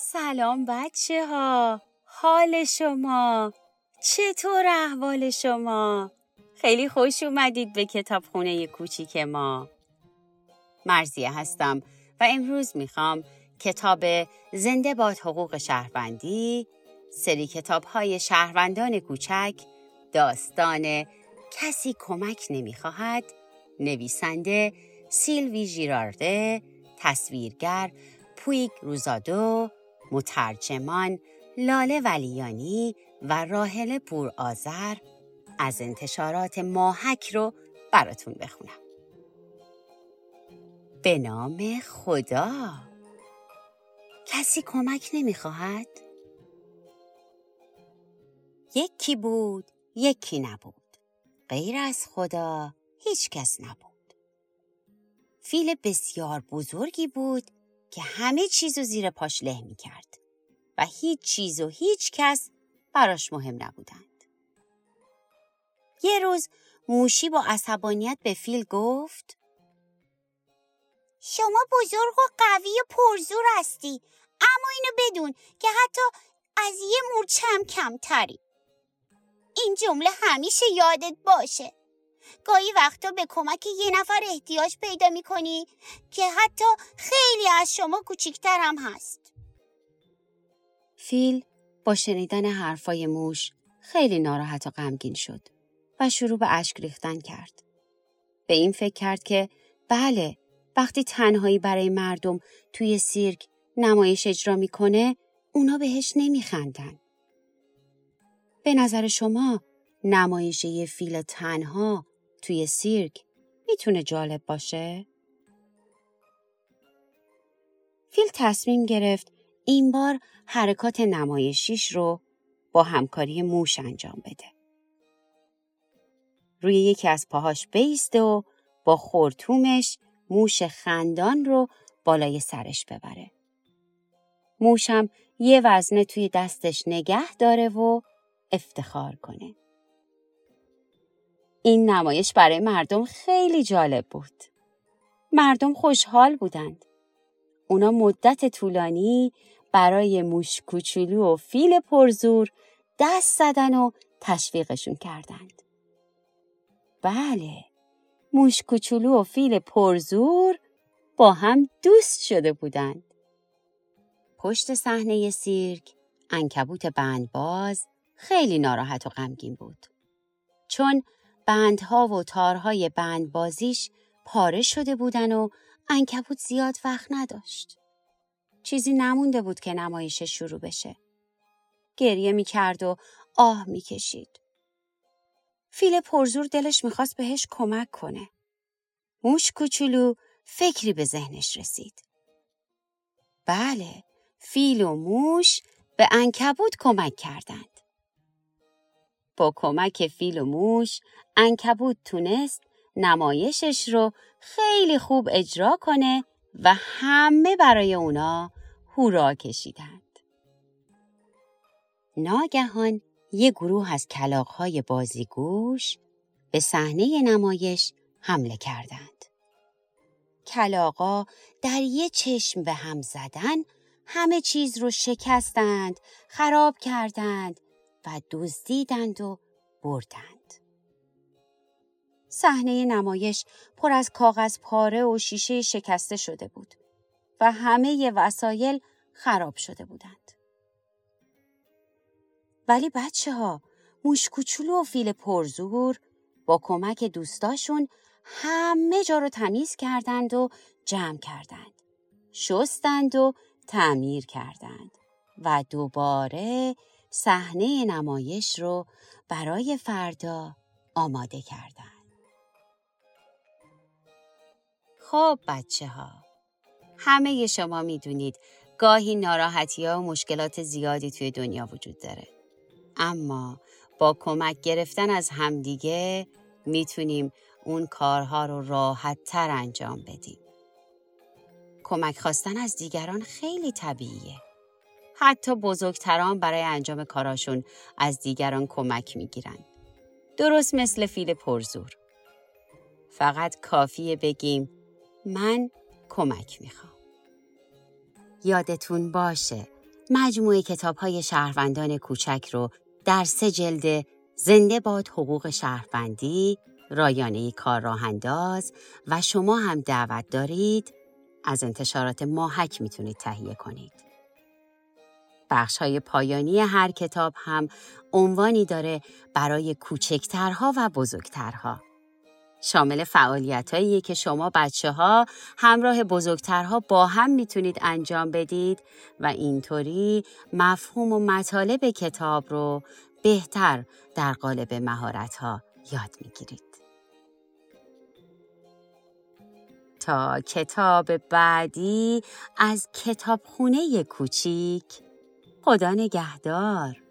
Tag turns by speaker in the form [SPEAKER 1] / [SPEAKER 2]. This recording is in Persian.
[SPEAKER 1] سلام بچه ها حال شما. چطور احوال شما؟ خیلی خوش اومدید به کتابخونه کوچیک ما. مرزیه هستم و امروز می‌خوام کتاب زنده باد حقوق شهروندی سری کتاب های شهروندان کوچک داستان کسی کمک نمی‌خواهد نویسنده سیلوی ژیرارده تصویرگر پویگ روزادو مترجمان لاله ولیانی و راهل پور آذر از انتشارات ماهک رو براتون بخونم. به نام خدا کسی کمک نمی‌خواهد؟ یکی بود یکی نبود غیر از خدا هیچ کس نبود فیل بسیار بزرگی بود که همه چیز رو زیر پاش له می کرد و هیچ چیز و هیچ کس براش مهم نبودند. یه روز موشی با عصبانیت به فیل گفت
[SPEAKER 2] شما بزرگ و قوی و پرزور هستی اما اینو بدون که حتی از یه مورچم کمتری. این جمله همیشه یادت باشه. گاهی وقتا به کمک یه نفر احتیاج پیدا می‌کنی که حتی خیلی از شما کوچیکتر هم هست.
[SPEAKER 1] فیل با شنیدن حرفای موش خیلی ناراحت و غمگین شد و شروع به اشک ریختن کرد. به این فکر کرد که بله وقتی تنهایی برای مردم توی سیرک نمایش اجرا می‌کنه اونا بهش نمیخندن. به نظر شما نمایش یه فیل تنها توی سیرک می‌تونه جالب باشه؟ فیل تصمیم گرفت این بار حرکات نمایشیش رو با همکاری موش انجام بده. روی یکی از پاهاش بیسته و با خورتومش موش خندان رو بالای سرش ببره. موشم یه وزنه توی دستش نگه داره و افتخار کنه. این نمایش برای مردم خیلی جالب بود. مردم خوشحال بودند. اونا مدت طولانی برای موش کوچولو و فیل پرزور دست زدن و تشویقشون کردند. بله، موش کوچولو و فیل پرزور با هم دوست شده بودند. پشت صحنه سیرک انکبوت بندباز خیلی ناراحت و غمگین بود. چون بندها و تارهای بندبازیش پاره شده بودن و انکبوت زیاد وقت نداشت. چیزی نمونده بود که نمایش شروع بشه. گریه می کرد و آه می کشید. فیل پرزور دلش می‌خواست بهش کمک کنه. موش کوچولو فکری به ذهنش رسید. بله، فیل و موش به انکبوت کمک کردند. با کمک فیل و موش انکبوت تونست نمایشش رو خیلی خوب اجرا کنه و همه برای اونا هورا کشیدند. ناگهان یه گروه از کلاقهای بازیگوش به صحنه نمایش حمله کردند. کلاقا در یه چشم به هم زدن همه چیز رو شکستند، خراب کردند و دزدیدند و بردند. صحنه نمایش پر از کاغذ پاره و شیشه شکسته شده بود و همه وسایل خراب شده بودند. ولی بچه ها موش کوچولو و فیل پرزور با کمک دوستاشون همه جا رو تمیز کردند و جمع کردند. شستند و تعمیر کردند و دوباره صحنه نمایش رو برای فردا آماده کردند. خب بچه ها همه شما می‌دونید گاهی ناراحتی ها و مشکلات زیادی توی دنیا وجود داره. اما با کمک گرفتن از همدیگه می‌تونیم اون کارها رو راحت تر انجام بدیم. کمک خواستن از دیگران خیلی طبیعیه. حتی بزرگتران برای انجام کاراشون از دیگران کمک می‌گیرن. درست مثل فیل پرزور. فقط کافیه بگیم من کمک می‌خوام. یادتون باشه مجموعه کتاب های شهروندان کوچک رو در سه جلد زنده باد حقوق شهروندی، رایانه کار راهنداز و شما هم دعوت دارید از انتشارات ماهک می‌تونید تهیه کنید. بخش های پایانی هر کتاب هم عنوانی داره برای کوچکترها و بزرگترها. شامل فعالیت که شما بچه ها همراه بزرگترها با هم می‌تونید انجام بدید و اینطوری مفهوم و مطالب کتاب رو بهتر در قالب مهارت ها یاد می‌گیرید. تا کتاب بعدی از کتابخونه کوچیک خدا نگهدار.